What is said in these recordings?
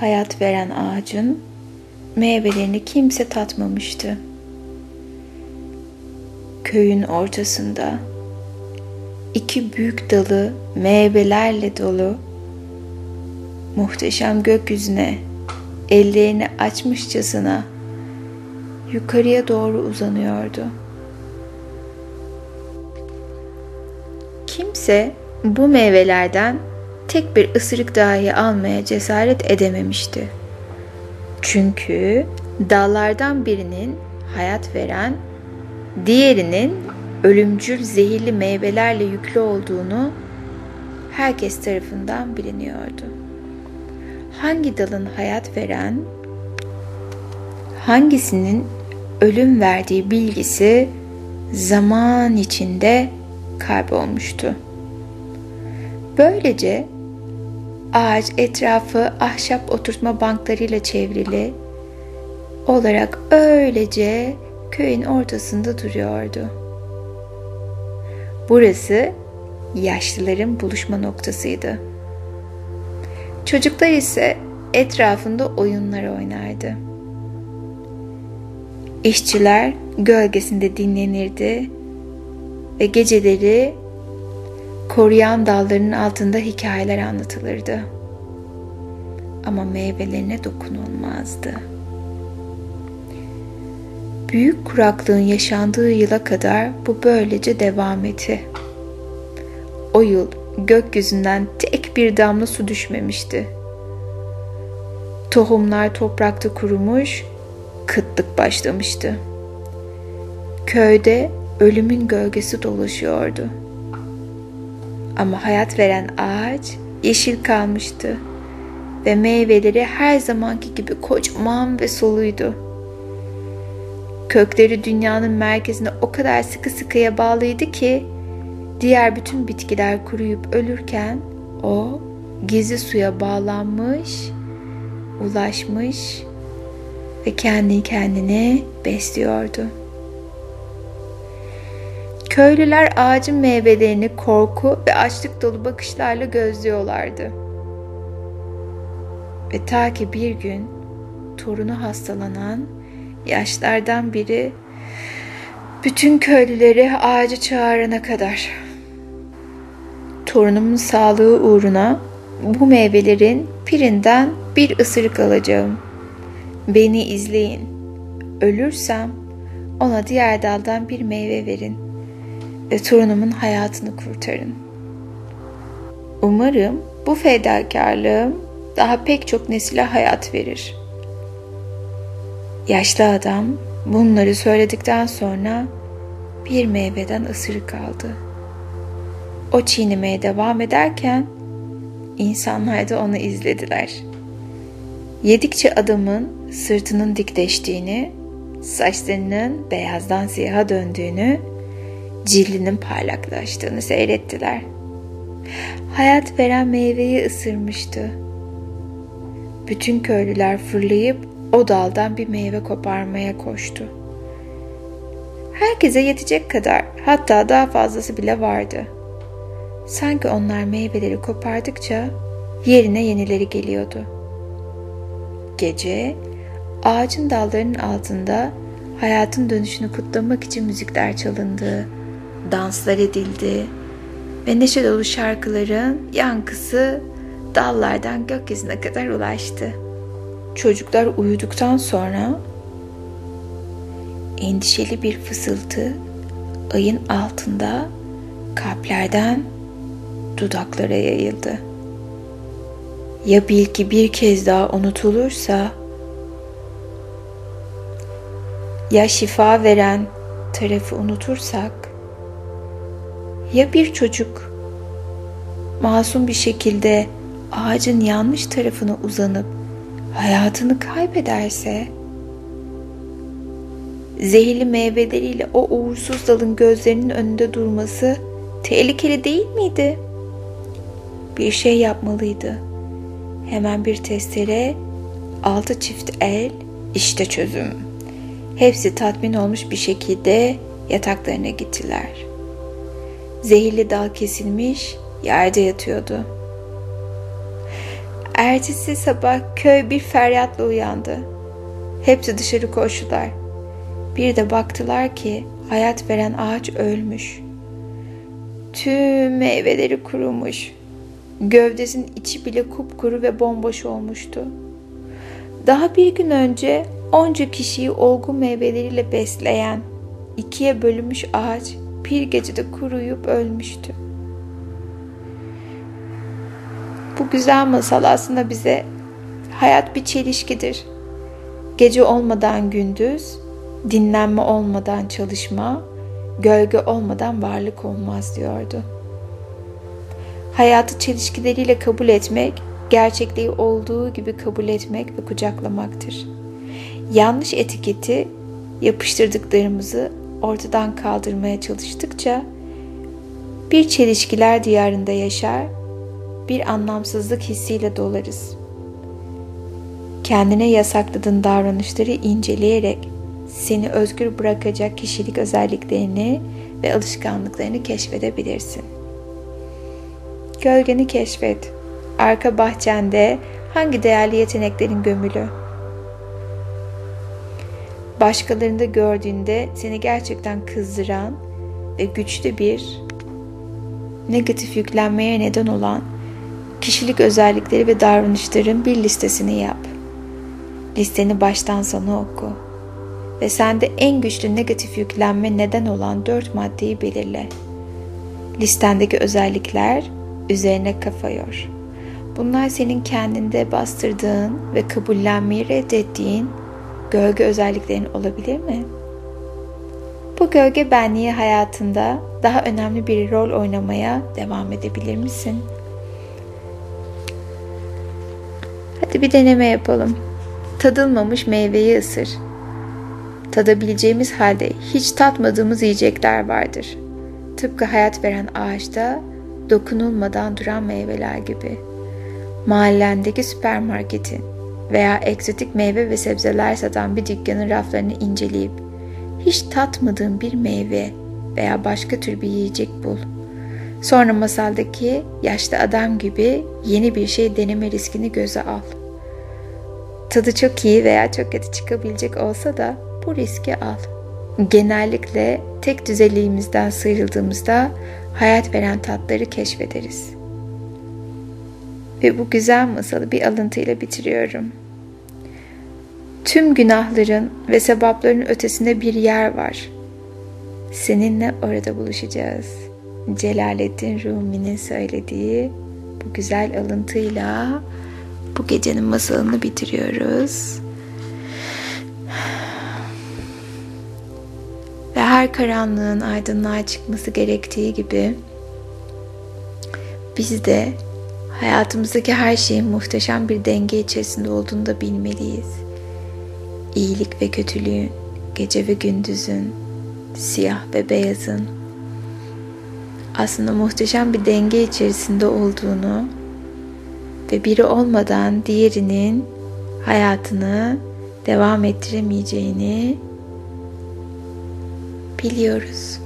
hayat veren ağacın meyvelerini kimse tatmamıştı. Köyün ortasında iki büyük dalı meyvelerle dolu muhteşem gökyüzüne ellerini açmışçasına yukarıya doğru uzanıyordu. Kimse bu meyvelerden tek bir ısırık dahi almaya cesaret edememişti. Çünkü dallardan birinin hayat veren, diğerinin ölümcül zehirli meyvelerle yüklü olduğunu herkes tarafından biliniyordu. Hangi dalın hayat veren, hangisinin ölüm verdiği bilgisi zaman içinde kaybolmuştu. Böylece ağaç etrafı ahşap oturtma banklarıyla çevrili olarak öylece köyün ortasında duruyordu. Burası yaşlıların buluşma noktasıydı. Çocuklar ise etrafında oyunlar oynardı. İşçiler gölgesinde dinlenirdi ve geceleri koruyan dallarının altında hikayeler anlatılırdı. Ama meyvelerine dokunulmazdı. Büyük kuraklığın yaşandığı yıla kadar bu böylece devam etti. O yıl gökyüzünden tek bir damla su düşmemişti. Tohumlar toprakta kurumuş, kıtlık başlamıştı. Köyde ölümün gölgesi dolaşıyordu. Ama hayat veren ağaç yeşil kalmıştı ve meyveleri her zamanki gibi kocaman ve soluydu. Kökleri dünyanın merkezine o kadar sıkı sıkıya bağlıydı ki diğer bütün bitkiler kuruyup ölürken o gizli suya bağlanmış, ulaşmış ve kendi kendini besliyordu. Köylüler ağacın meyvelerini korku ve açlık dolu bakışlarla gözlüyorlardı. Ve ta ki bir gün torunu hastalanan yaşlardan biri bütün köylüleri ağacı çağırana kadar. Torunumun sağlığı uğruna bu meyvelerin birinden bir ısırık alacağım. Beni izleyin. Ölürsem ona diğer daldan bir meyve verin ve torunumun hayatını kurtarın. Umarım bu fedakarlığım daha pek çok nesile hayat verir. Yaşlı adam bunları söyledikten sonra bir meyveden ısırık aldı. O çiğnemeye devam ederken insanlar da onu izlediler. Yedikçe adamın sırtının dikleştiğini, saçlarının beyazdan siyaha döndüğünü cildinin parlaklaştığını seyrettiler. Hayat veren meyveyi ısırmıştı. Bütün köylüler fırlayıp o daldan bir meyve koparmaya koştu. Herkese yetecek kadar hatta daha fazlası bile vardı. Sanki onlar meyveleri kopardıkça yerine yenileri geliyordu. Gece ağacın dallarının altında hayatın dönüşünü kutlamak için müzikler çalındı danslar edildi ve neşe dolu şarkıların yankısı dallardan gökyüzüne kadar ulaştı. Çocuklar uyuduktan sonra endişeli bir fısıltı ayın altında kalplerden dudaklara yayıldı. Ya bilgi bir kez daha unutulursa ya şifa veren tarafı unutursak ya bir çocuk masum bir şekilde ağacın yanlış tarafına uzanıp hayatını kaybederse zehirli meyveleriyle o uğursuz dalın gözlerinin önünde durması tehlikeli değil miydi? Bir şey yapmalıydı. Hemen bir testere, altı çift el, işte çözüm. Hepsi tatmin olmuş bir şekilde yataklarına gittiler. Zehirli dal kesilmiş, yerde yatıyordu. Ertesi sabah köy bir feryatla uyandı. Hepsi dışarı koştular. Bir de baktılar ki hayat veren ağaç ölmüş. Tüm meyveleri kurumuş. Gövdesinin içi bile kupkuru ve bomboş olmuştu. Daha bir gün önce onca kişiyi olgun meyveleriyle besleyen ikiye bölünmüş ağaç bir gecede kuruyup ölmüştü. Bu güzel masal aslında bize hayat bir çelişkidir. Gece olmadan gündüz, dinlenme olmadan çalışma, gölge olmadan varlık olmaz diyordu. Hayatı çelişkileriyle kabul etmek, gerçekliği olduğu gibi kabul etmek ve kucaklamaktır. Yanlış etiketi yapıştırdıklarımızı ortadan kaldırmaya çalıştıkça bir çelişkiler diyarında yaşar, bir anlamsızlık hissiyle dolarız. Kendine yasakladığın davranışları inceleyerek seni özgür bırakacak kişilik özelliklerini ve alışkanlıklarını keşfedebilirsin. Gölgeni keşfet. Arka bahçende hangi değerli yeteneklerin gömülü? Başkalarında gördüğünde seni gerçekten kızdıran ve güçlü bir negatif yüklenmeye neden olan kişilik özellikleri ve davranışların bir listesini yap. Listeni baştan sona oku ve sende en güçlü negatif yüklenme neden olan dört maddeyi belirle. Listendeki özellikler üzerine kafa yor. Bunlar senin kendinde bastırdığın ve kabullenmeyi reddettiğin gölge özelliklerin olabilir mi? Bu gölge benliği hayatında daha önemli bir rol oynamaya devam edebilir misin? Hadi bir deneme yapalım. Tadılmamış meyveyi ısır. Tadabileceğimiz halde hiç tatmadığımız yiyecekler vardır. Tıpkı hayat veren ağaçta dokunulmadan duran meyveler gibi. Mahallendeki süpermarketin veya egzotik meyve ve sebzeler satan bir dükkanın raflarını inceleyip hiç tatmadığın bir meyve veya başka tür bir yiyecek bul. Sonra masaldaki yaşlı adam gibi yeni bir şey deneme riskini göze al. Tadı çok iyi veya çok kötü çıkabilecek olsa da bu riski al. Genellikle tek düzeliğimizden sıyrıldığımızda hayat veren tatları keşfederiz. Ve bu güzel masalı bir alıntıyla bitiriyorum. Tüm günahların ve sebapların ötesinde bir yer var. Seninle orada buluşacağız. Celaleddin Rumi'nin söylediği bu güzel alıntıyla bu gecenin masalını bitiriyoruz. Ve her karanlığın aydınlığa çıkması gerektiği gibi biz de hayatımızdaki her şeyin muhteşem bir denge içerisinde olduğunu da bilmeliyiz. İyilik ve kötülüğün, gece ve gündüzün, siyah ve beyazın aslında muhteşem bir denge içerisinde olduğunu ve biri olmadan diğerinin hayatını devam ettiremeyeceğini biliyoruz.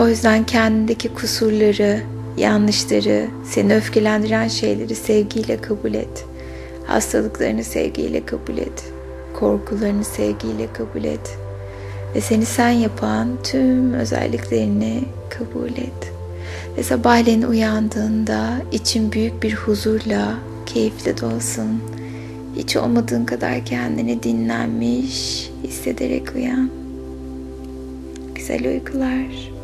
O yüzden kendindeki kusurları, yanlışları, seni öfkelendiren şeyleri sevgiyle kabul et. Hastalıklarını sevgiyle kabul et. Korkularını sevgiyle kabul et. Ve seni sen yapan tüm özelliklerini kabul et. Ve sabahleyin uyandığında için büyük bir huzurla, keyifle dolsun. Hiç olmadığın kadar kendini dinlenmiş hissederek uyan. Güzel uykular.